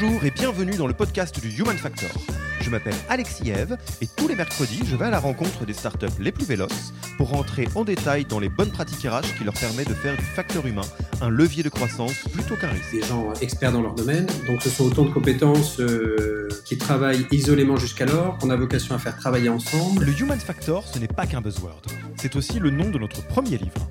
Bonjour et bienvenue dans le podcast du Human Factor. Je m'appelle Alexis Eve et tous les mercredis, je vais à la rencontre des startups les plus véloces pour rentrer en détail dans les bonnes pratiques RH qui leur permettent de faire du facteur humain un levier de croissance plutôt qu'un risque. Des gens experts dans leur domaine, donc ce sont autant de compétences euh, qui travaillent isolément jusqu'alors, qu'on a vocation à faire travailler ensemble. Le Human Factor, ce n'est pas qu'un buzzword, c'est aussi le nom de notre premier livre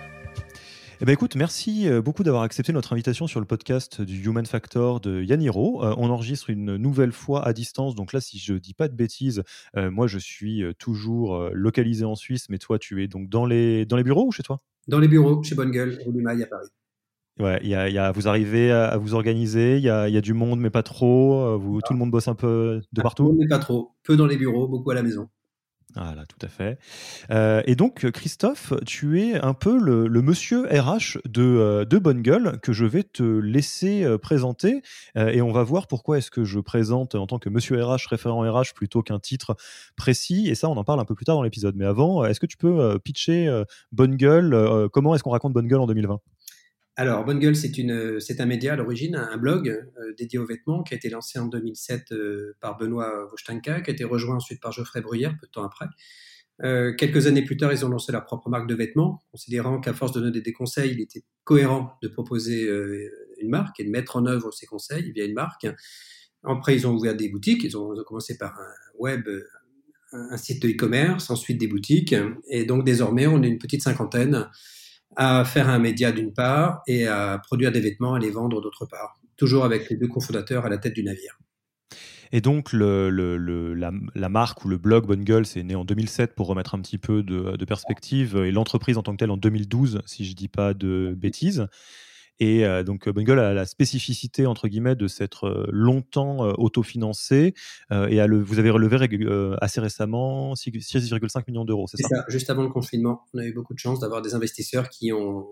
Eh ben écoute, merci euh, beaucoup d'avoir accepté notre invitation sur le podcast du Human Factor de Yaniro. Euh, on enregistre une nouvelle fois à distance, donc là, si je dis pas de bêtises, euh, moi je suis toujours localisé en Suisse, mais toi tu es donc dans les, dans les bureaux ou chez toi? Dans les bureaux, chez Bonne Gueule, rue à Paris. Ouais, y a, y a, vous arrivez à, vous organiser, il y a, y a, du monde, mais pas trop. Vous, Tout le monde bosse un peu de partout? Tout mais pas trop. Peu dans les bureaux, beaucoup à la maison. Voilà, tout à fait. Euh, et donc, Christophe, tu es un peu le, monsieur RH de, euh, de, Bonne Gueule que je vais te laisser euh, présenter. et on va voir pourquoi est-ce que je présente en tant que monsieur RH, référent RH, plutôt qu'un titre précis. Et ça, on en parle un peu plus tard dans l'épisode. Mais avant, est-ce que tu peux pitcher Bonne Gueule Comment est-ce qu'on raconte Bonne Gueule en 2020 alors, Bonne Gueule, c'est, un média à l'origine, un blog euh, dédié aux vêtements qui a été lancé en 2007 euh, par Benoît Vostanka, qui a été rejoint ensuite par Geoffrey Bruyère, peu de temps après. Euh, quelques années plus tard, ils ont lancé leur propre marque de vêtements, considérant qu'à force de donner des conseils, il était cohérent de proposer une marque et de mettre en œuvre ces conseils via une marque. Après, ils ont ouvert des boutiques. Ils ont, commencé par un web, un site de e-commerce, ensuite des boutiques. Et donc, désormais, on est une petite cinquantaine à faire un média d'une part et à produire des vêtements, à les vendre d'autre part. Toujours avec les deux cofondateurs à la tête du navire. Et donc, la, marque ou le blog Bonne Gueule, c'est né en 2007 pour remettre un petit peu de, de perspective, et l'entreprise en tant que telle en 2012, si je ne dis pas de bêtises. Et euh, donc Bungle a la spécificité entre guillemets de s'être euh, longtemps euh, autofinancé et a le, vous avez relevé assez récemment 6,5 millions d'euros, c'est ça, ça, Juste avant le confinement, on a eu beaucoup de chance d'avoir des investisseurs qui ont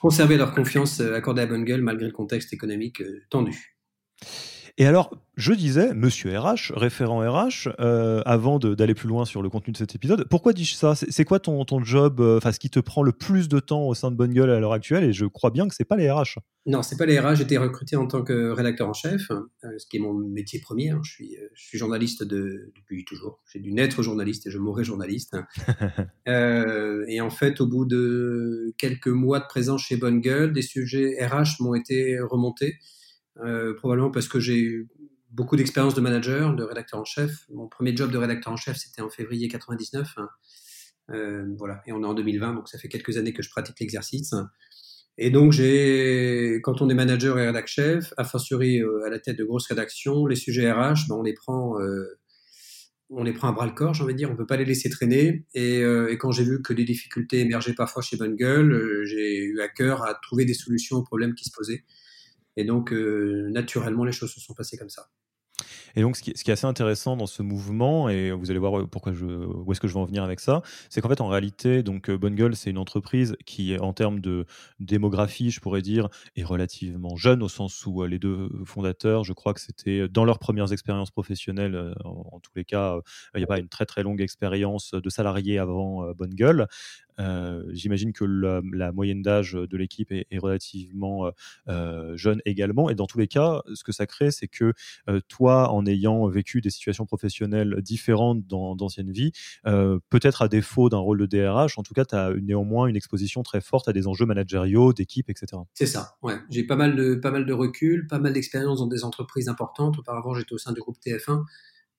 conservé leur confiance accordée à Bungle malgré le contexte économique tendu. Et alors, je disais, monsieur RH, référent RH, euh, avant d'aller plus loin sur le contenu de cet épisode, pourquoi dis-je ça? C'est quoi ton, ton job, euh, enfin, ce qui te prend le plus de temps au sein de Bonne Gueule à l'heure actuelle? Et je crois bien que c'est pas les RH. Non, c'est pas les RH. J'étais recruté en tant que rédacteur en chef, euh, ce qui est mon métier premier. Hein. Je, suis, je suis journaliste de, depuis toujours. J'ai dû naître journaliste et je mourrai journaliste. et en fait, au bout de quelques mois de présence chez Bonne Gueule, des sujets RH m'ont été remontés. Euh, probablement parce que j'ai eu beaucoup d'expérience de manager, de rédacteur en chef. Mon premier job de rédacteur en chef, c'était en février 99. Hein. Euh, voilà, et on est en 2020, donc ça fait quelques années que je pratique l'exercice. Et donc, j'ai, quand on est manager et rédacteur chef, a fortiori euh, à la tête de grosses rédactions, les sujets RH, ben, on les prend, on les prend à bras le corps, j'ai envie de dire, on peut pas les laisser traîner. Et, quand j'ai vu que des difficultés émergeaient parfois chez Bonne Gueule, j'ai eu à cœur à trouver des solutions aux problèmes qui se posaient. Et donc, euh, naturellement, les choses se sont passées comme ça. Et donc, ce qui, est assez intéressant dans ce mouvement, et vous allez voir pourquoi je, où est-ce que je vais en venir avec ça, c'est qu'en fait, en réalité, donc euh, Bonne Gueule, c'est une entreprise qui, en termes de démographie, je pourrais dire, est relativement jeune, au sens où euh, les deux fondateurs, je crois que c'était dans leurs premières expériences professionnelles, en, tous les cas, il n'y a pas une très très longue expérience de salarié avant Bonne Gueule. J'imagine que la, moyenne d'âge de l'équipe est, relativement jeune également. Et dans tous les cas, ce que ça crée, c'est que toi, en ayant vécu des situations professionnelles différentes dans d'anciennes vies, peut-être à défaut d'un rôle de DRH, en tout cas, tu as néanmoins une exposition très forte à des enjeux managériaux, d'équipe, etc. C'est ça, ouais. J'ai pas mal de, pas mal de recul, pas mal d'expérience dans des entreprises importantes. Auparavant, j'étais au sein du groupe TF1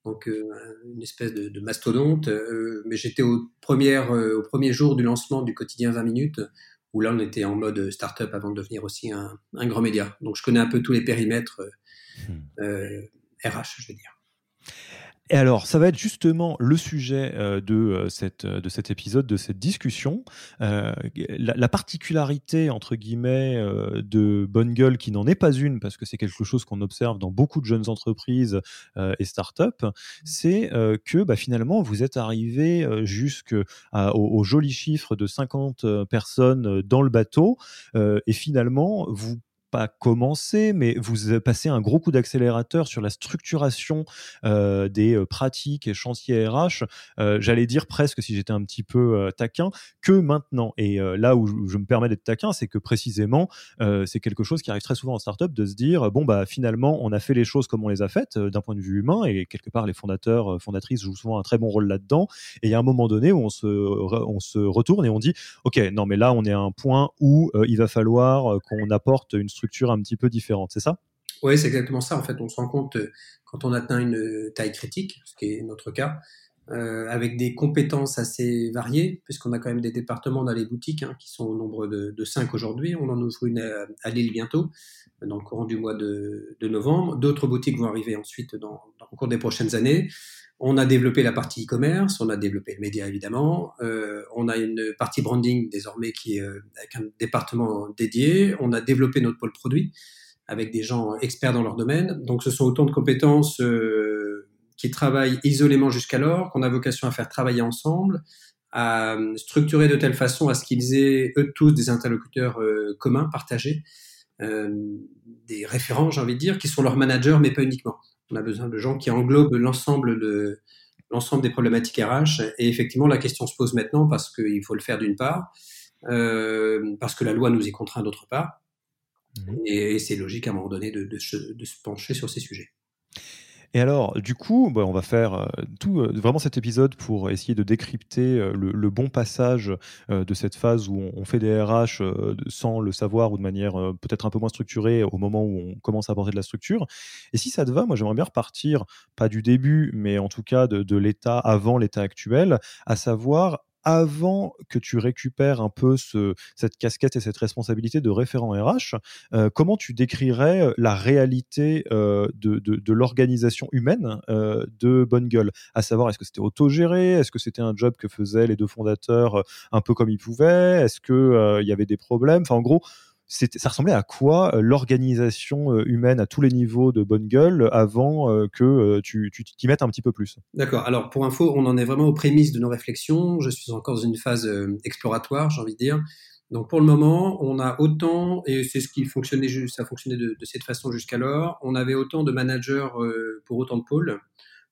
donc euh, une espèce de, mastodonte. Euh, mais j'étais au, euh, au premier jour du lancement du quotidien 20 minutes, où là on était en mode start-up avant de devenir aussi un, grand média. Donc je connais un peu tous les périmètres RH, je veux dire. Et alors, ça va être justement le sujet euh, de, euh, cette, euh, de cet épisode, de cette discussion. la, particularité, entre guillemets, de Bonne Gueule, qui n'en est pas une, parce que c'est quelque chose qu'on observe dans beaucoup de jeunes entreprises et startups, c'est que bah, finalement, vous êtes arrivé jusqu'au au joli chiffre de 50 personnes dans le bateau, et finalement, vous pas commencé, mais vous passez un gros coup d'accélérateur sur la structuration euh, des euh, pratiques et chantiers RH. Euh, j'allais dire presque, si j'étais un petit peu taquin, que maintenant. Et là où je, me permets d'être taquin, c'est que précisément, c'est quelque chose qui arrive très souvent en startup de se dire bon bah finalement, on a fait les choses comme on les a faites d'un point de vue humain, et quelque part les fondateurs, fondatrices jouent souvent un très bon rôle là-dedans. Et il y a un moment donné où on se, on se retourne et on dit ok, non mais là on est à un point où il va falloir qu'on apporte une structure un petit peu différente, c'est ça? Oui, c'est exactement ça. En fait, on se rend compte euh, quand on atteint une taille critique, ce qui est notre cas, euh, avec des compétences assez variées, puisqu'on a quand même des départements dans les boutiques hein, qui sont au nombre de, cinq aujourd'hui. On en ouvre une à, Lille bientôt, dans le courant du mois de, novembre. D'autres boutiques vont arriver ensuite dans, dans, au cours des prochaines années. On a développé la partie e-commerce, on a développé le média évidemment, euh, on a une partie branding désormais qui est euh, avec un département dédié, on a développé notre pôle produit avec des gens experts dans leur domaine. Donc ce sont autant de compétences euh, qui travaillent isolément jusqu'alors, qu'on a vocation à faire travailler ensemble, à structurer de telle façon à ce qu'ils aient eux tous des interlocuteurs communs, partagés, des référents, j'ai envie de dire, qui sont leurs managers, mais pas uniquement. On a besoin de gens qui englobent l'ensemble de l'ensemble des problématiques RH. Et effectivement, la question se pose maintenant parce qu'il faut le faire d'une part, euh, parce que la loi nous y contraint d'autre part. Mmh. Et, c'est logique à un moment donné de, de se pencher sur ces sujets. Et alors, du coup, bah, on va faire euh, tout, euh, vraiment cet épisode pour essayer de décrypter euh, le, bon passage de cette phase où on, fait des RH sans le savoir ou de manière peut-être un peu moins structurée au moment où on commence à apporter de la structure. Et si ça te va, moi j'aimerais bien repartir, pas du début, mais en tout cas de l'état avant l'état actuel, à savoir avant que tu récupères un peu cette casquette et cette responsabilité de référent RH, euh, comment tu décrirais euh, la réalité euh, de, l'organisation humaine de Bonne Gueule? À savoir, est-ce que c'était autogéré? Est-ce que c'était un job que faisaient les deux fondateurs un peu comme ils pouvaient? Est-ce qu'il y avait des problèmes? Enfin, en gros, ça ressemblait à quoi euh, l'organisation euh, humaine à tous les niveaux de bonne gueule avant euh, que tu t'y mettes un petit peu plus? D'accord. Alors pour info, on en est vraiment aux prémices de nos réflexions. Je suis encore dans une phase exploratoire, j'ai envie de dire. Donc pour le moment, on a autant, et c'est ce qui fonctionnait, ça fonctionnait de cette façon jusqu'alors, on avait autant de managers pour autant de pôles.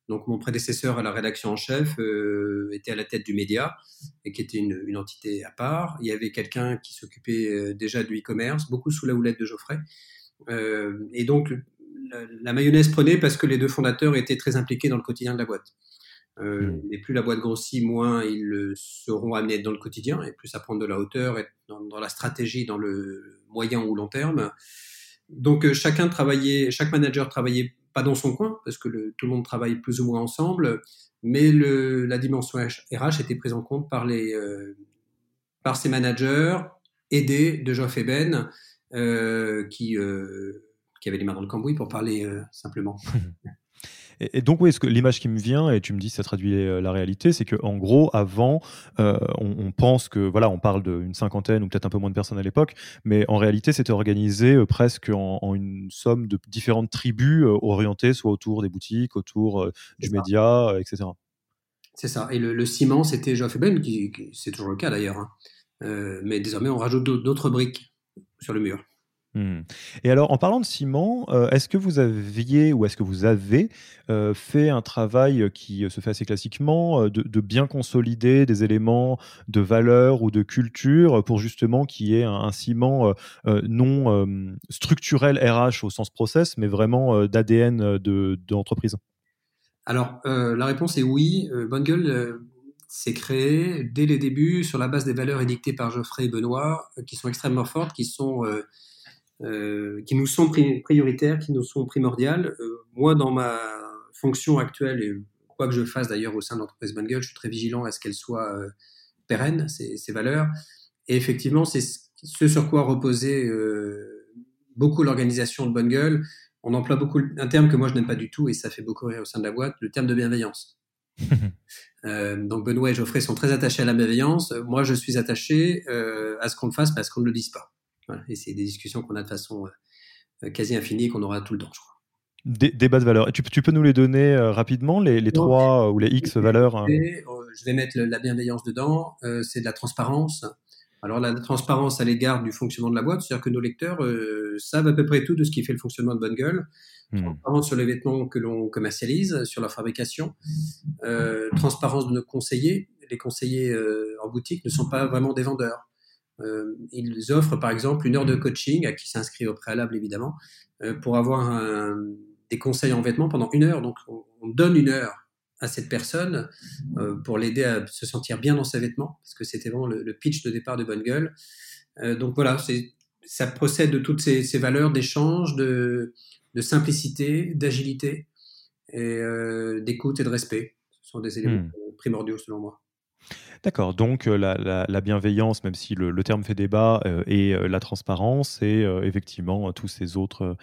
Donc mon prédécesseur à la rédaction en chef euh, était à la tête du média et qui était une, une entité à part. Il y avait quelqu'un qui s'occupait euh, déjà du e-commerce, beaucoup sous la houlette de Geoffrey. Euh, et donc la, mayonnaise prenait parce que les deux fondateurs étaient très impliqués dans le quotidien de la boîte. Mmh. Et plus la boîte grossit, moins ils seront amenés dans le quotidien et plus à prendre de la hauteur et dans, dans la stratégie dans le moyen ou long terme. Donc chacun travaillait, chaque manager travaillait pas dans son coin, parce que tout le monde travaille plus ou moins ensemble, mais la dimension RH était prise en compte euh, par ses managers, aidés de Geoff Eben, euh, qui, euh, qui avait les mains dans le cambouis, pour parler euh, simplement. Et, donc, oui, ce que l'image qui me vient, et tu me dis ça traduit euh, la réalité, c'est qu'en gros, avant, euh, on, pense que, voilà, on parle d'une cinquantaine ou peut-être un peu moins de personnes à l'époque, mais en réalité, c'était organisé euh, presque en, une somme de différentes tribus orientées soit autour des boutiques, autour du média, etc. C'est ça. Et le, ciment, c'était Geoff Ben, qui, c'est toujours le cas d'ailleurs. Hein. mais désormais, on rajoute d'autres briques sur le mur. Mmh. Et alors, en parlant de ciment, euh, est-ce que vous aviez ou est-ce que vous avez euh, fait un travail qui euh, se fait assez classiquement de, bien consolider des éléments de valeur ou de culture pour justement qu'il y ait un, ciment non structurel RH au sens process, mais vraiment d'ADN de, l'entreprise Alors, la réponse est oui. Bungle s'est créé dès les débuts sur la base des valeurs édictées par Geoffrey et Benoît, qui sont extrêmement fortes, qui sont euh, qui nous sont prioritaires, qui nous sont primordiales. Euh, moi, dans ma fonction actuelle, et quoi que je fasse d'ailleurs au sein de l'entreprise Bungle, je suis très vigilant à ce qu'elle soit euh, pérenne, ces, ces, valeurs. Et effectivement, c'est ce sur quoi reposait beaucoup l'organisation de Bungle. On emploie beaucoup un terme que moi je n'aime pas du tout et ça fait beaucoup rire au sein de la boîte, le terme de bienveillance. euh, donc Benoît et Geoffrey sont très attachés à la bienveillance. Moi, je suis attaché euh, à ce qu'on le fasse parce qu'on ne le dise pas. Et c'est des discussions qu'on a de façon euh, quasi infinie et qu'on aura tout le temps, je crois. Des, débat de valeurs. Tu, tu, peux nous les donner euh, rapidement, les, les trois ou les X valeurs hein Je vais mettre la bienveillance dedans. Euh, c'est de la transparence. Alors la transparence à l'égard du fonctionnement de la boîte, c'est-à-dire que nos lecteurs savent à peu près tout de ce qui fait le fonctionnement de Bonne Gueule. Hmm. Transparence sur les vêtements que l'on commercialise, sur leur fabrication. transparence de nos conseillers. Les conseillers en boutique ne sont pas vraiment des vendeurs. Euh, ils offrent par exemple une heure de coaching à qui s'inscrit au préalable évidemment euh, pour avoir des conseils en vêtements pendant une heure. Donc on, donne une heure à cette personne euh, pour l'aider à se sentir bien dans ses vêtements parce que c'était vraiment le, pitch de départ de Bonne Gueule. donc voilà, ça procède de toutes ces, valeurs d'échange, de, simplicité, d'agilité et d'écoute et de respect. Ce sont des éléments hmm. primordiaux selon moi. D'accord, donc euh, la, bienveillance, même si le, terme fait débat, euh, et euh, la transparence, et effectivement tous ces autres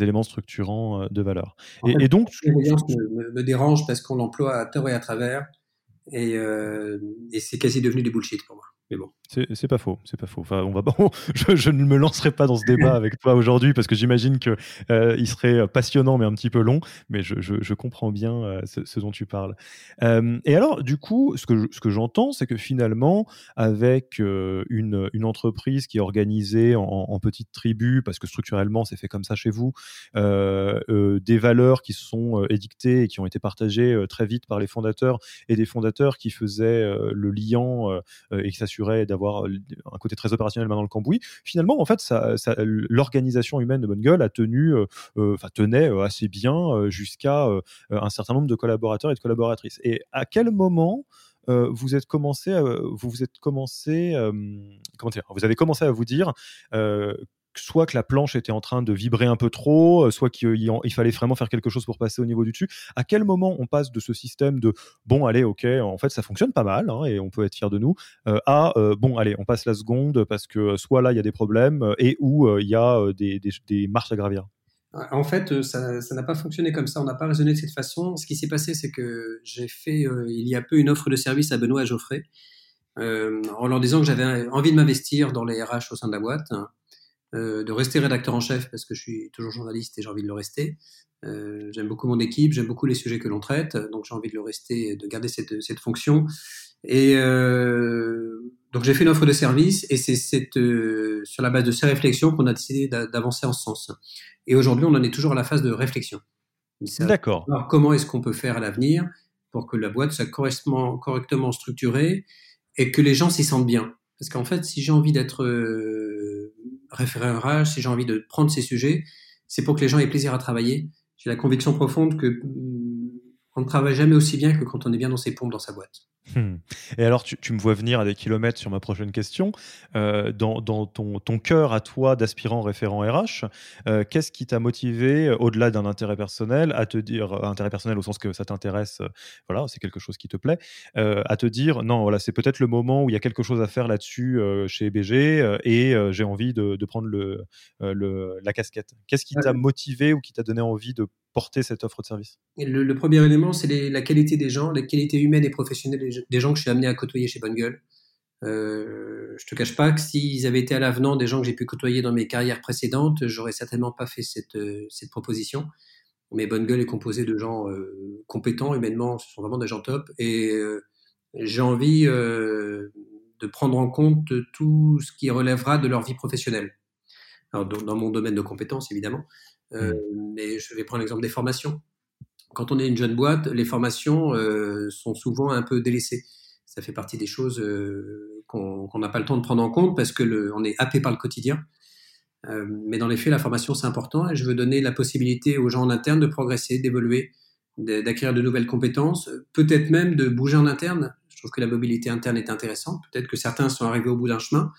éléments structurants de valeur. Et, donc, la bienveillance me, dérange parce qu'on l'emploie à tort et à travers, et, et c'est quasi devenu des bullshit pour moi. C'est pas faux, c'est pas faux. Enfin, on va, je, je, ne me lancerai pas dans ce débat avec toi aujourd'hui parce que j'imagine que euh, il serait passionnant mais un petit peu long. Mais je, je comprends bien euh, ce, dont tu parles. Euh, et alors, du coup, ce que ce que j'entends, c'est que finalement, avec une, une, entreprise qui est organisée en, en petites tribus, parce que structurellement, c'est fait comme ça chez vous, des valeurs qui sont édictées et qui ont été partagées très vite par les fondateurs et des fondateurs qui faisaient le liant et qui s'assuraient d'avoir un côté très opérationnel dans le cambouis. Finalement, en fait, ça, l'organisation humaine de Bonne Gueule a tenu, euh, euh, enfin tenait euh, assez bien jusqu'à un certain nombre de collaborateurs et de collaboratrices. Et à quel moment vous êtes commencé, vous vous êtes commencé, comment dire, vous avez commencé à vous dire soit que la planche était en train de vibrer un peu trop, euh, soit qu'il fallait vraiment faire quelque chose pour passer au niveau du dessus. À quel moment on passe de ce système de bon, allez, ok, en fait ça fonctionne pas mal hein, et on peut être fier de nous, euh, à euh, bon, allez, on passe la seconde parce que soit là il y a des problèmes et où il y a des, marches à gravir? En fait, ça n'a pas fonctionné comme ça. On n'a pas raisonné de cette façon. Ce qui s'est passé, c'est que j'ai fait il y a peu une offre de service à Benoît et Geoffrey en leur disant que j'avais envie de m'investir dans les RH au sein de la boîte. Euh, de rester rédacteur en chef parce que je suis toujours journaliste et j'ai envie de le rester. Euh, j'aime beaucoup mon équipe, j'aime beaucoup les sujets que l'on traite, donc j'ai envie de le rester, de garder cette, cette fonction. Et euh, donc j'ai fait une offre de service et c'est cette, sur la base de ces réflexions qu'on a décidé d'avancer en ce sens. Et aujourd'hui, on en est toujours à la phase de réflexion. D'accord. Alors comment est-ce qu'on peut faire à l'avenir pour que la boîte soit correctement, correctement structurée et que les gens s'y sentent bien? Parce qu'en fait, si j'ai envie d'être référent rage, si j'ai envie de prendre ces sujets, c'est pour que les gens aient plaisir à travailler. J'ai la conviction profonde que mm, on ne travaille jamais aussi bien que quand on est bien dans ses pompes dans sa boîte. Hmm. Et alors, tu, me vois venir à des kilomètres sur ma prochaine question. Euh, dans, ton, ton cœur à toi d'aspirant référent RH, euh, qu'est-ce qui t'a motivé, euh, au-delà d'un intérêt personnel, à te dire, intérêt personnel au sens que ça t'intéresse, voilà, c'est quelque chose qui te plaît, à te dire, non, voilà, c'est peut-être le moment où il y a quelque chose à faire là-dessus chez BG et j'ai envie de, prendre le, la casquette. Qu'est-ce qui t'a motivé ou qui t'a donné envie de cette offre de service? Le, premier élément, c'est la qualité des gens, la qualité humaine et professionnelle des gens que je suis amené à côtoyer chez Bonne Gueule. Euh, je te cache pas que s'ils avaient été à l'avenant des gens que j'ai pu côtoyer dans mes carrières précédentes, j'aurais certainement pas fait cette, euh, proposition. Mais Bonne Gueule est composé de gens euh, compétents, humainement, ce sont vraiment des gens top. Et euh, j'ai envie de prendre en compte tout ce qui relèvera de leur vie professionnelle. Dans, mon domaine de compétences, évidemment. Euh, mmh. Mais je vais prendre l'exemple des formations. Quand on est une jeune boîte, les formations euh, sont souvent un peu délaissées. Ça fait partie des choses euh, qu'on n'a pas le temps de prendre en compte parce que le, on est happé par le quotidien. mais dans les faits, la formation, c'est important et je veux donner la possibilité aux gens en interne de progresser, d'évoluer, d'acquérir de nouvelles compétences, peut-être même de bouger en interne. Je trouve que la mobilité interne est intéressante. Peut-être que certains sont arrivés au bout d'un chemin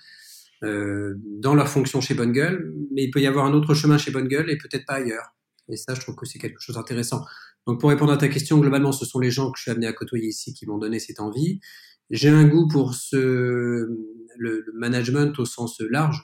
dans leur fonction chez Bonne Gueule, mais il peut y avoir un autre chemin chez Bonne Gueule et peut-être pas ailleurs. Et ça, je trouve que c'est quelque chose d'intéressant. Donc, pour répondre à ta question, globalement, ce sont les gens que je suis amené à côtoyer ici qui m'ont donné cette envie. J'ai un goût pour ce, le, le management au sens large.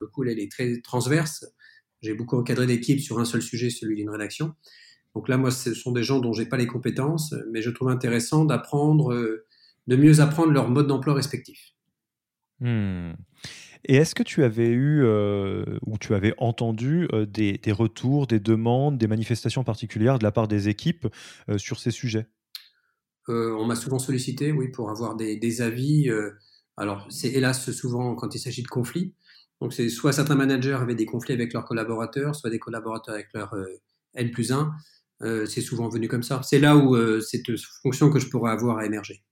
le coup, elle est très transverse. J'ai beaucoup encadré d'équipes sur un seul sujet, celui d'une rédaction. Donc là, moi, ce sont des gens dont j'ai pas les compétences, mais je trouve intéressant d'apprendre, euh, de mieux apprendre leur mode d'emploi respectif. Hmm. Et est-ce que tu avais eu euh, ou tu avais entendu euh, des, retours, des demandes, des manifestations particulières de la part des équipes sur ces sujets? On m'a souvent sollicité, oui, pour avoir des, des avis. alors, c'est hélas souvent quand il s'agit de conflits. Donc, c'est soit certains managers avaient des conflits avec leurs collaborateurs, soit des collaborateurs avec leur euh, N plus 1. Euh, c'est souvent venu comme ça. C'est là où euh, cette fonction que je pourrais avoir à émerger.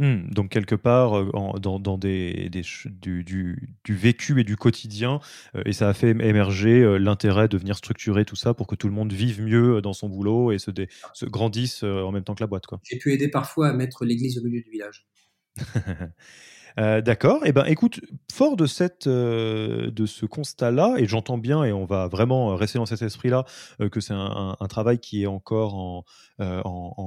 Hmm, donc quelque part dans, des, du, du, vécu et du quotidien, et ça a fait émerger l'intérêt de venir structurer tout ça pour que tout le monde vive mieux dans son boulot et se, se grandisse en même temps que la boîte. J'ai pu aider parfois à mettre l'église au milieu du village. Euh, d'accord. Eh ben, écoute, fort de cette, euh, de ce constat-là, et j'entends bien, et on va vraiment rester dans cet esprit-là, euh, que c'est un, travail qui est encore en,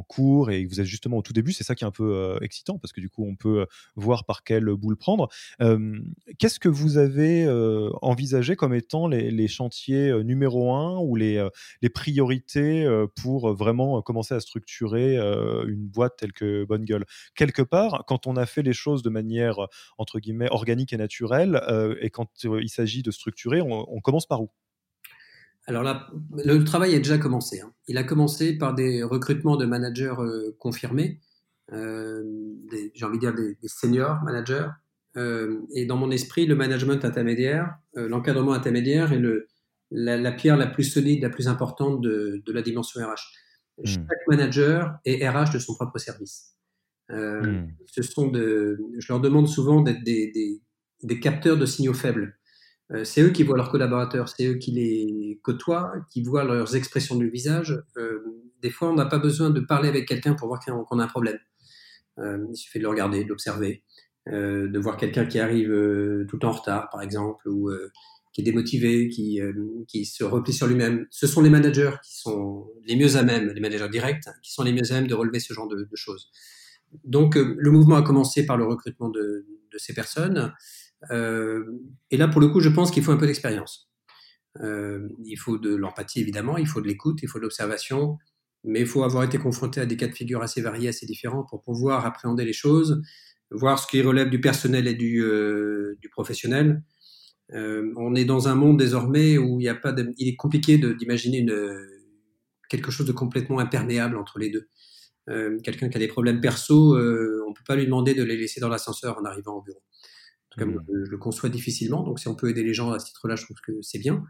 cours et que vous êtes justement au tout début. C'est ça qui est un peu excitant parce que du coup, on peut voir par quelle boule prendre. Qu'est-ce que vous avez envisagé comme étant les, chantiers numéro un ou les priorités pour vraiment commencer à structurer une boîte telle que Bonne Gueule? Quelque part, quand on a fait les choses de manière entre guillemets organique et naturelle euh, Et quand euh, il s'agit de structurer, on, commence par où? Alors là, le travail a déjà commencé. Hein. Il a commencé par des recrutements de managers euh, confirmés, j'ai envie de dire des, seniors managers. et dans mon esprit, le management intermédiaire, l'encadrement intermédiaire est le, la, pierre la plus solide, la plus importante de, la dimension RH. Hmm. Chaque manager est RH de son propre service. Euh, hmm. Ce sont de, je leur demande souvent d'être des, des, des, capteurs de signaux faibles. Euh, c'est eux qui voient leurs collaborateurs, c'est eux qui les côtoient, qui voient leurs expressions du visage. Euh, des fois, on n'a pas besoin de parler avec quelqu'un pour voir qu'on a un problème. il suffit de le regarder, de l'observer, de voir quelqu'un qui arrive tout en retard, par exemple, ou qui est démotivé, qui, qui se replie sur lui-même. Ce sont les managers qui sont les mieux à même, les managers directs, qui sont les mieux à même de relever ce genre de, de choses. Donc, euh, le mouvement a commencé par le recrutement de, ces personnes. Euh, et là, pour le coup, je pense qu'il faut un peu d'expérience. Euh, il faut de l'empathie, évidemment, il faut de l'écoute, il faut de l'observation, mais il faut avoir été confronté à des cas de figure assez variés, assez différents pour pouvoir appréhender les choses, voir ce qui relève du personnel et du, professionnel. on est dans un monde désormais où il, est compliqué d'imaginer quelque chose de complètement imperméable entre les deux. Euh, quelqu'un qui a des problèmes perso, euh, on peut pas lui demander de les laisser dans l'ascenseur en arrivant au bureau. En tout cas, mmh. je, le conçois difficilement. Donc, si on peut aider les gens à ce titre-là, je trouve que c'est bien.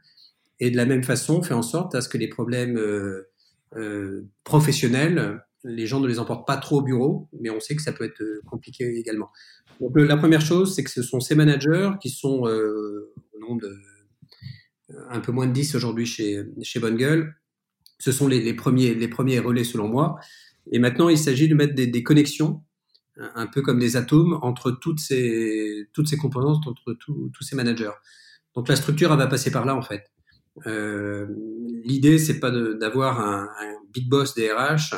Et de la même façon, fait en sorte à ce que les problèmes euh, professionnels, les gens ne les emportent pas trop au bureau, mais on sait que ça peut être compliqué également. Donc, la première chose, c'est que ce sont ces managers qui sont au nombre de un peu moins de 10 aujourd'hui chez, chez Bonne Gueule. Ce sont les, les, premiers, les premiers relais selon moi. Et maintenant, il s'agit de mettre des, connexions, un peu comme des atomes, entre toutes ces, toutes ces composantes, entre tous ces managers. Donc la structure, elle va passer par là, en fait. Euh, L'idée, c'est pas d'avoir un, big boss des RH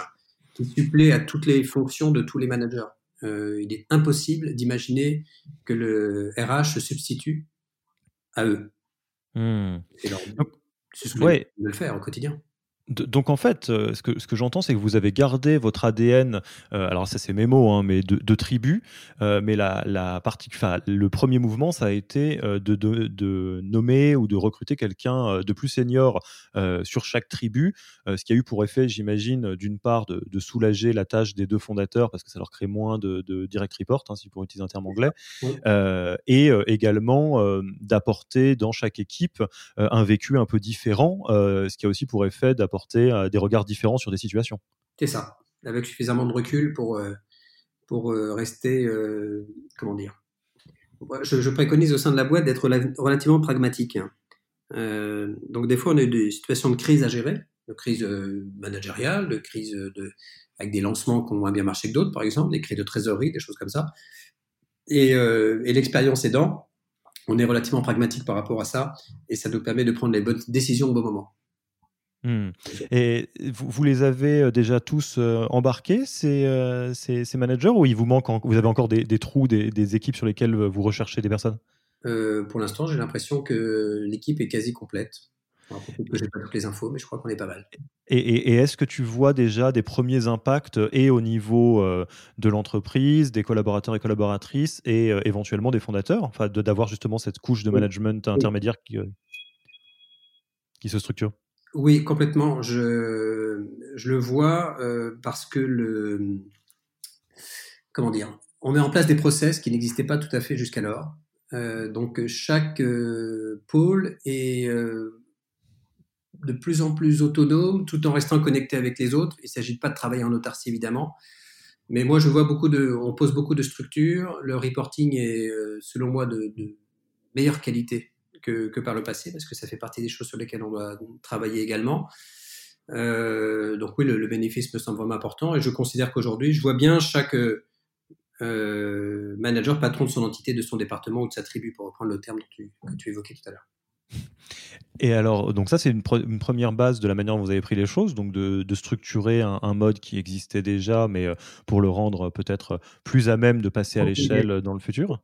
qui supplée à toutes les fonctions de tous les managers. Euh, il est impossible d'imaginer que le RH se substitue à eux. Mmh. C'est ce que de le faire au quotidien donc en fait, euh, ce que, ce que j'entends, c'est que vous avez gardé votre ADN, euh, alors ça c'est mes mots, hein, mais de, tribu, euh, mais la, la partie, le premier mouvement, ça a été de, de, nommer ou de recruter quelqu'un de plus senior sur chaque tribu, ce qui a eu pour effet, j'imagine, d'une part de, soulager la tâche des deux fondateurs, parce que ça leur crée moins de, direct report, hein, si pour utiliser un terme anglais, et également d'apporter dans chaque équipe un vécu un peu différent, ce qui a aussi pour effet d'apporter apporter euh, des regards différents sur des situations. C'est ça, avec suffisamment de recul pour, euh, pour euh, rester, comment dire, je, préconise au sein de la boîte d'être relativement pragmatique. Hein. donc des fois, on a eu des situations de crise à gérer, de crise managériale, de crise avec des lancements qui ont moins bien marché que d'autres, par exemple, des crises de trésorerie, des choses comme ça. Et l'expérience aidant, on est relativement pragmatique par rapport à ça, et ça nous permet de prendre les bonnes décisions au bon moment. Hmm. Et vous, les avez euh, déjà tous euh, embarqués, euh, ces, ces, managers, ou il vous manque, vous avez encore des, trous, des, équipes sur lesquelles vous recherchez des personnes? Pour l'instant, j'ai l'impression que l'équipe est quasi complète. que j'ai pas toutes les infos, mais je crois qu'on est pas mal. Et, est-ce que tu vois déjà des premiers impacts et au niveau de l'entreprise, des collaborateurs et collaboratrices, et éventuellement des fondateurs, enfin d'avoir justement cette couche de management intermédiaire qui, qui se structure? Oui, complètement. Je, le vois euh, parce que le. Comment dire On met en place des process qui n'existaient pas tout à fait jusqu'alors. Euh, donc, chaque euh, pôle est de plus en plus autonome tout en restant connecté avec les autres. Il ne s'agit pas de travailler en autarcie, évidemment. Mais moi, je vois beaucoup de. On pose beaucoup de structures. Le reporting est, selon moi, de meilleure qualité que, par le passé, parce que ça fait partie des choses sur lesquelles on doit travailler également. Euh, donc oui, le, bénéfice me semble vraiment important et je considère qu'aujourd'hui, je vois bien chaque euh, manager patron de son entité, de son département ou de sa tribu, pour reprendre le terme que tu évoquais tout à l'heure. Et alors, donc ça, c'est une, première base de la manière dont vous avez pris les choses, donc de, structurer un, mode qui existait déjà, mais euh, pour le rendre peut-être plus à même de passer à l'échelle dans le futur?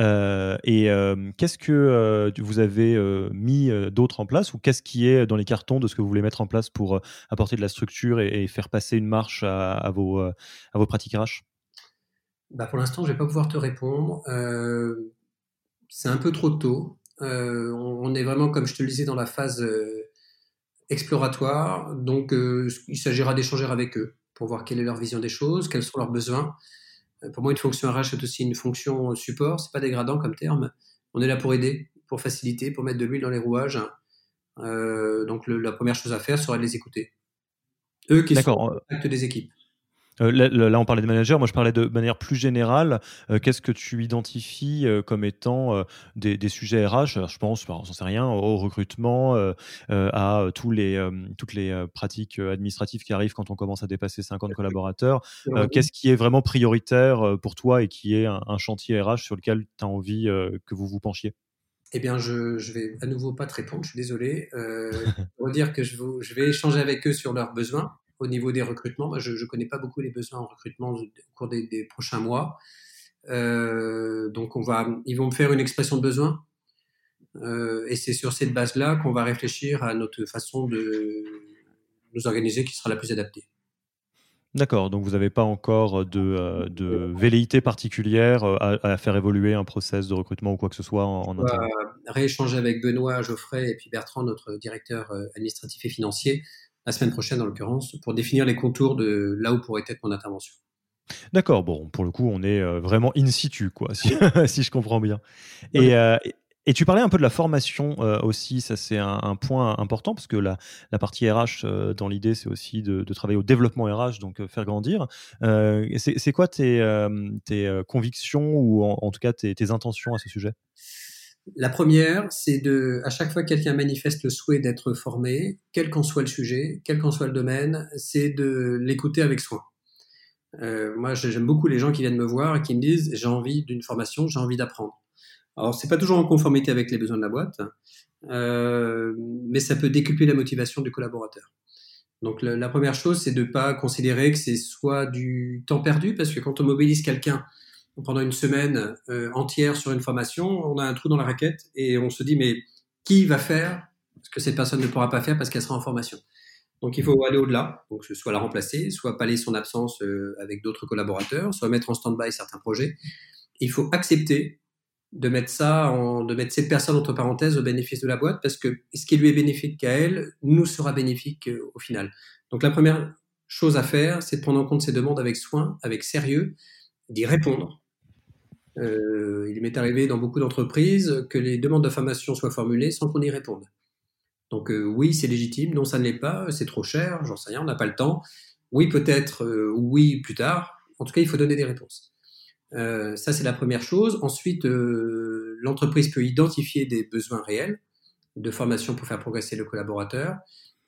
Euh, et qu'est-ce que vous avez mis d'autre en place ou qu'est-ce qui est dans les cartons de ce que vous voulez mettre en place pour apporter de la structure et, faire passer une marche à, vos, pratiques RH? Bah Pour l'instant, je ne vais pas pouvoir te répondre. c'est un peu trop tôt. On, est vraiment, comme je te le disais, dans la phase exploratoire. Donc, il s'agira d'échanger avec eux pour voir quelle est leur vision des choses, quels sont leurs besoins. Euh, pour moi, une fonction RH est aussi une fonction support. C'est pas dégradant comme terme. On est là pour aider, pour faciliter, pour mettre de l'huile dans les rouages. Euh, donc, la première chose à faire serait de les écouter. Eux qui sont acte des équipes. Euh, là, on parlait de manager, moi je parlais de manière plus générale. Euh, qu'est-ce que tu identifies euh, comme étant des, sujets RH Je pense, j'en sais rien, au recrutement, à tous les, toutes les pratiques administratives qui arrivent quand on commence à dépasser 50 collaborateurs. Qu'est-ce qui est vraiment prioritaire pour toi et qui est un, chantier RH sur lequel tu as envie que vous vous penchiez? Eh bien, je, ne vais à nouveau pas te répondre, je suis désolé. Euh, pour dire que je, je vais échanger avec eux sur leurs besoins au niveau des recrutements. je ne connais pas beaucoup les besoins en recrutement au cours des, prochains mois. Euh, donc, on va, ils vont me faire une expression de besoin. Euh, et c'est sur cette base-là qu'on va réfléchir à notre façon de nous organiser qui sera la plus adaptée. D'accord, donc vous n'avez pas encore de, euh, de, velléité particulière à, faire évoluer un process de recrutement ou quoi que ce soit en, en On va rééchanger avec Benoît, Geoffrey et puis Bertrand, notre directeur administratif et financier, la semaine prochaine en l'occurrence, pour définir les contours de là où pourrait être mon intervention. D'accord, bon, pour le coup, on est euh, vraiment in situ, quoi, si, je comprends bien. Euh, et, tu parlais un peu de la formation euh, aussi, ça c'est un, point important, parce que la, la partie RH, dans l'idée, c'est aussi de, travailler au développement RH, donc faire grandir. c'est quoi tes, tes convictions ou en, tout cas tes, tes intentions à ce sujet? La première, c'est de, à chaque fois que quelqu'un manifeste le souhait d'être formé, quel qu'en soit le sujet, quel qu'en soit le domaine, c'est de l'écouter avec soin. Euh, moi, j'aime beaucoup les gens qui viennent me voir et qui me disent j'ai envie d'une formation, j'ai envie d'apprendre. Alors, c'est pas toujours en conformité avec les besoins de la boîte, euh, mais ça peut décupler la motivation du collaborateur. Donc, la, première chose, c'est de pas considérer que c'est soit du temps perdu, parce que quand on mobilise quelqu'un pendant une semaine entière sur une formation, on a un trou dans la raquette et on se dit mais qui va faire ce que cette personne ne pourra pas faire parce qu'elle sera en formation? Donc il faut aller au-delà, donc soit la remplacer, soit pallier son absence avec d'autres collaborateurs, soit mettre en stand-by certains projets. Il faut accepter de mettre ça, de mettre cette personne entre parenthèses au bénéfice de la boîte, parce que ce qui lui est bénéfique à elle nous sera bénéfique euh, au final. Donc la première chose à faire, c'est de prendre en compte ces demandes avec soin, avec sérieux, d'y répondre. Euh, il m'est arrivé dans beaucoup d'entreprises que les demandes de formation soient formulées sans qu'on y réponde. Donc euh, oui, c'est légitime, non, ça ne l'est pas, c'est trop cher, j'en sais rien, on n'a pas le temps. Oui, peut-être, oui, plus tard. En tout cas, il faut donner des réponses. Euh, ça, c'est la première chose. Ensuite, euh, l'entreprise peut identifier des besoins réels de formation pour faire progresser le collaborateur.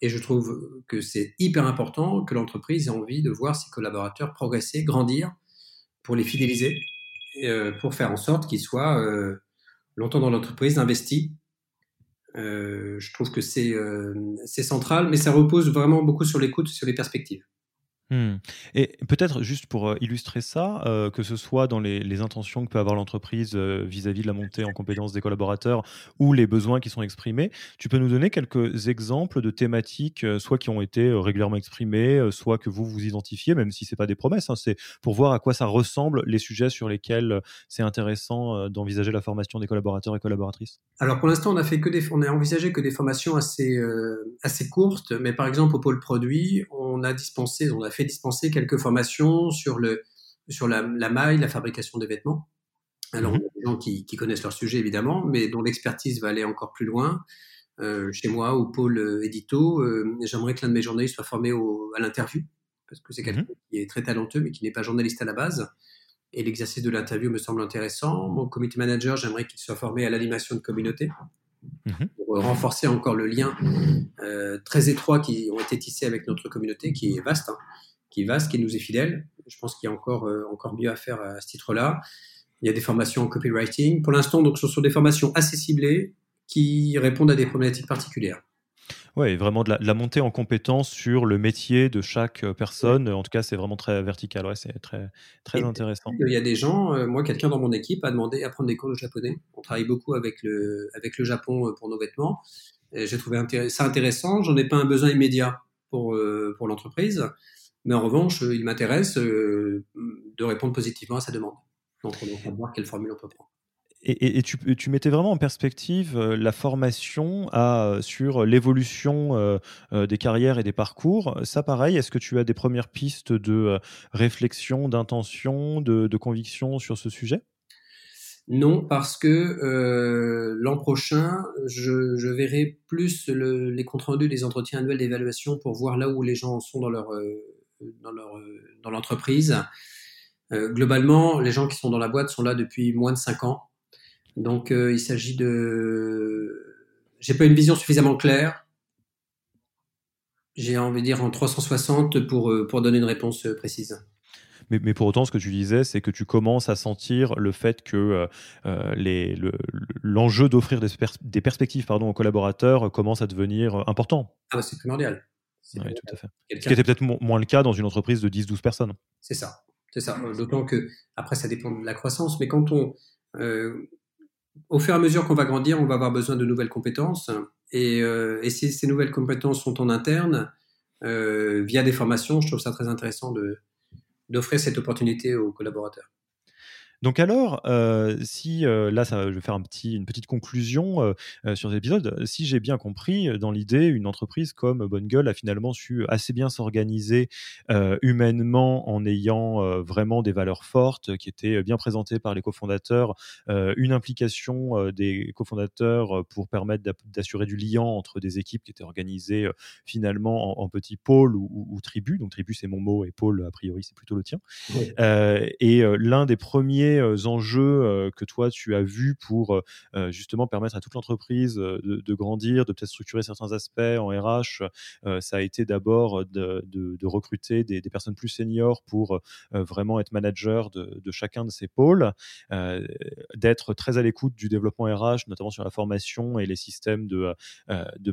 Et je trouve que c'est hyper important que l'entreprise ait envie de voir ses collaborateurs progresser, grandir, pour les fidéliser, euh, pour faire en sorte qu'ils soient longtemps dans l'entreprise, investis. je trouve que c'est central, mais ça repose vraiment beaucoup sur l'écoute, sur les perspectives. Mmh. Et peut-être juste pour euh, illustrer ça, euh, que ce soit dans les, intentions que peut avoir l'entreprise euh, vis-à-vis de la montée en compétences des collaborateurs ou les besoins qui sont exprimés, tu peux nous donner quelques exemples de thématiques, soit qui ont été régulièrement exprimées, soit que vous vous identifiez, même si ce n'est pas des promesses, hein, c'est pour voir à quoi ça ressemble les sujets sur lesquels c'est intéressant d'envisager la formation des collaborateurs et collaboratrices. Alors pour l'instant, on a fait que des, on a envisagé que des formations assez assez courtes, mais par exemple au pôle produit, on a dispensé, on a fait dispenser quelques formations sur, le, sur la, maille, la fabrication des vêtements. Alors, mmh des gens qui, connaissent leur sujet, évidemment, mais dont l'expertise va aller encore plus loin. Euh, chez moi, au pôle euh, édito, euh, j'aimerais que l'un de mes journalistes soit formé à l'interview, parce que c'est mmh quelqu'un qui est très talentueux, mais qui n'est pas journaliste à la base. Et l'exercice de l'interview me semble intéressant. Mon comité manager, j'aimerais qu'il soit formé à l'animation de communauté. Mmh pour renforcer encore le lien très étroit qui ont été tissés avec notre communauté, qui est vaste. Hein qui est vaste, qui nous est fidèle. Je pense qu'il y a encore, euh, encore mieux à faire à ce titre-là. Il y a des formations en copywriting. Pour l'instant, donc, ce sont des formations assez ciblées qui répondent à des problématiques particulières. Oui, vraiment de la, montée en compétence sur le métier de chaque euh, personne. En tout cas, c'est vraiment très vertical. Ouais, c'est très, très intéressant. Il y a des gens, euh, moi, quelqu'un dans mon équipe a demandé à prendre des cours de japonais. On travaille beaucoup avec le, avec le Japon pour nos vêtements. J'ai trouvé ça intéressant. J'en ai pas un besoin immédiat pour, pour l'entreprise. Mais en revanche, euh, il m'intéresse euh, de répondre positivement à sa demande. Donc, on va voir quelle formule on peut prendre. Et, tu, mettais vraiment en perspective euh, la formation à, sur l'évolution des carrières et des parcours. Ça, pareil, est-ce que tu as des premières pistes de réflexion, d'intention, de, conviction sur ce sujet? Non, parce que l'an prochain, je, verrai plus les comptes rendus des entretiens annuels d'évaluation pour voir là où les gens sont dans leur, dans, l'entreprise. Euh, globalement, les gens qui sont dans la boîte sont là depuis moins de 5 ans. Donc, euh, il s'agit de. J'ai pas une vision suffisamment claire. J'ai envie de dire en 360 pour, euh, pour donner une réponse précise. Mais, mais, pour autant, ce que tu disais, c'est que tu commences à sentir le fait que l'enjeu d'offrir des, des, perspectives pardon, aux collaborateurs commence à devenir important. Ah bah c'est primordial. Oui, tout à fait. Ce qui était peut-être moins le cas dans une entreprise de 10-12 personnes. C'est ça. C'est ça. D'autant que, après, ça dépend de la croissance, mais quand on. Euh, au fur et à mesure qu'on va grandir, on va avoir besoin de nouvelles compétences. Et, euh, si ces nouvelles compétences sont en interne, euh, via des formations, je trouve ça très intéressant d'offrir cette opportunité aux collaborateurs. Donc alors, euh, si euh, là, ça, je vais faire un petit, une petite conclusion euh, sur cet épisode. Si j'ai bien compris, dans l'idée, une entreprise comme Bonne Gueule a finalement su assez bien s'organiser humainement en ayant vraiment des valeurs fortes qui étaient bien présentées par les cofondateurs, une implication des cofondateurs pour permettre d'assurer du lien entre des équipes qui étaient organisées finalement en, petits pôles ou, tribus. Donc tribu, c'est mon mot et pôle, a priori, c'est plutôt le tien. et l'un des premiers euh, enjeux euh, que toi tu as vus pour euh, justement permettre à toute l'entreprise de, grandir, de peut-être structurer certains aspects en RH Ça a été d'abord de, recruter des, personnes plus seniors pour vraiment être manager de, chacun de ces pôles, d'être très à l'écoute du développement RH, notamment sur la formation et les systèmes de,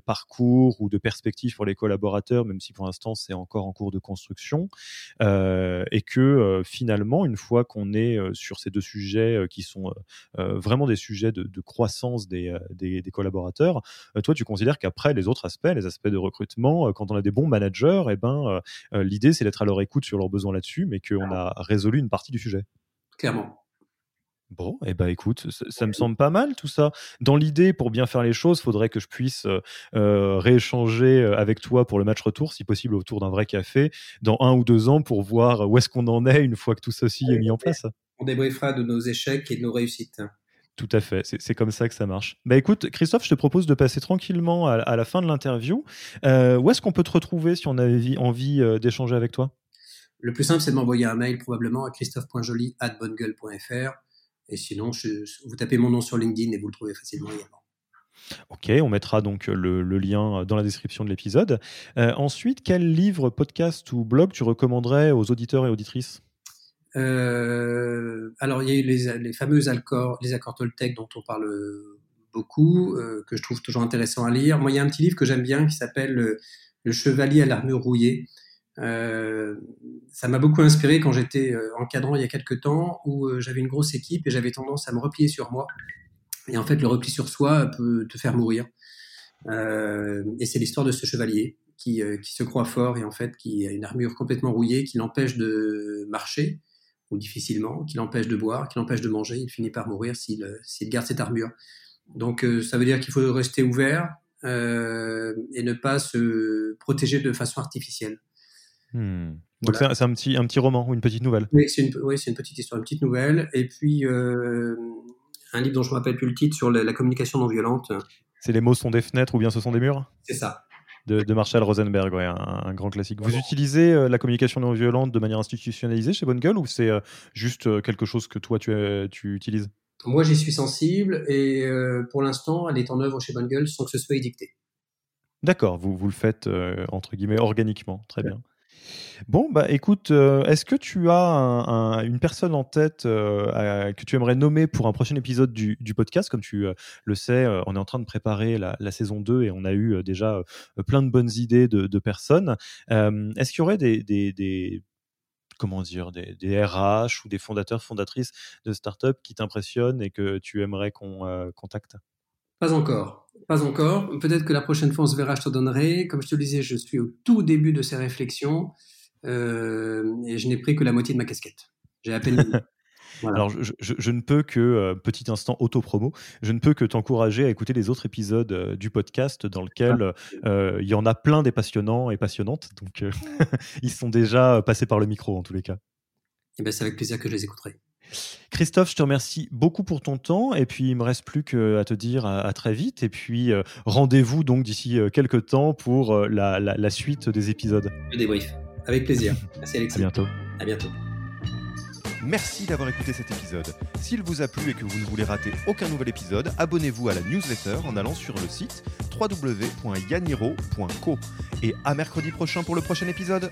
parcours ou de perspectives pour les collaborateurs, même si pour l'instant c'est encore en cours de construction, et que finalement, une fois qu'on est sur ces deux sujets qui sont vraiment des sujets de, croissance des, des, collaborateurs. toi, tu considères qu'après les autres aspects, les aspects de recrutement, quand on a des bons managers, et eh ben, l'idée c'est d'être à leur écoute sur leurs besoins là-dessus, mais qu'on a résolu une partie du sujet. Clairement. Bon, eh ben écoute, ça, me semble pas mal tout ça. Dans l'idée, pour bien faire les choses, il faudrait que je puisse euh, rééchanger avec toi pour le match retour, si possible autour d'un vrai café, dans un ou deux ans pour voir où est-ce qu'on en est une fois que tout ceci est mis en place. On débriefera de nos échecs et de nos réussites. Tout à fait, c'est comme ça que ça marche. Bah écoute, Christophe, je te propose de passer tranquillement à, la fin de l'interview. Euh, où est-ce qu'on peut te retrouver si on avait envie d'échanger avec toi? Le plus simple, c'est de m'envoyer un mail probablement à christophe.joly.bonnegueule.fr et sinon, vous tapez mon nom sur LinkedIn et vous le trouvez facilement également. Ok, on mettra donc le, lien dans la description de l'épisode. Euh, ensuite, quel livre, podcast ou blog tu recommanderais aux auditeurs et auditrices? Euh, Alors, il y a eu les, fameux accords, les accords Toltec dont on parle beaucoup, euh, que je trouve toujours intéressant à lire. Moi, il y a un petit livre que j'aime bien qui s'appelle Le Chevalier à l'armure rouillée euh, ça m'a beaucoup inspiré quand j'étais euh, encadrant il y a quelques temps où euh, j'avais une grosse équipe et j'avais tendance à me replier sur moi. Et en fait, le repli sur soi peut te faire mourir. et c'est l'histoire de ce chevalier qui, qui, se croit fort et en fait qui a une armure complètement rouillée qui l'empêche de marcher ou difficilement, qui l'empêche de boire, qui l'empêche de manger. Il finit par mourir s'il garde cette armure. Donc ça veut dire qu'il faut rester ouvert et ne pas se protéger de façon artificielle. Hmm. Donc c'est un, petit, un petit roman ou une petite nouvelle Oui, c'est une, oui, une petite histoire, une petite nouvelle. Et puis euh, un livre dont je ne me rappelle plus le titre sur la, communication non violente. C'est Les mots sont des fenêtres ou bien ce sont des murs? C'est ça. De, Marshall Rosenberg, ouais, un, grand classique. Vous utilisez euh, la communication non violente de manière institutionnalisée chez Bonne Gueule ou c'est euh, juste quelque chose que toi tu, tu utilises? Moi j'y suis sensible et pour l'instant elle est en œuvre chez Bonne Gueule sans que ce soit édicté. D'accord, vous, vous le faites entre guillemets organiquement, très bien. Bon, bah écoute, euh, est-ce que tu as une personne en tête euh, que tu aimerais nommer pour un prochain épisode du, podcast? Comme tu euh, le sais, on est en train de préparer la, saison 2 et on a eu déjà plein de bonnes idées de, personnes. est-ce qu'il y aurait des, comment dire, des, RH ou des fondateurs, fondatrices de startups qui t'impressionnent et que tu aimerais qu'on contacte? Pas encore. Pas encore. Peut-être que la prochaine fois, on se verra, je te donnerai. Comme je te le disais, je suis au tout début de ces réflexions euh, et je n'ai pris que la moitié de ma casquette. J'ai à peine. Alors, je, ne peux que, euh, petit instant auto-promo, je ne peux que t'encourager à écouter les autres épisodes euh, du podcast dans lequel ah. il y en a plein des passionnants et passionnantes. Donc, ils sont déjà passés par le micro en tous les cas. Et eh ben, c'est avec plaisir que je les écouterai. Christophe, je te remercie beaucoup pour ton temps et puis il me reste plus qu'à te dire à, très vite et puis euh, rendez-vous donc d'ici euh, quelques temps pour euh, la, suite des épisodes. Le débrief, avec plaisir. Merci Alexis. À bientôt. À bientôt. Merci d'avoir écouté cet épisode. S'il vous a plu et que vous ne voulez rater aucun nouvel épisode, abonnez-vous à la newsletter en allant sur le site www.yaniro.co. Et à mercredi prochain pour le prochain épisode.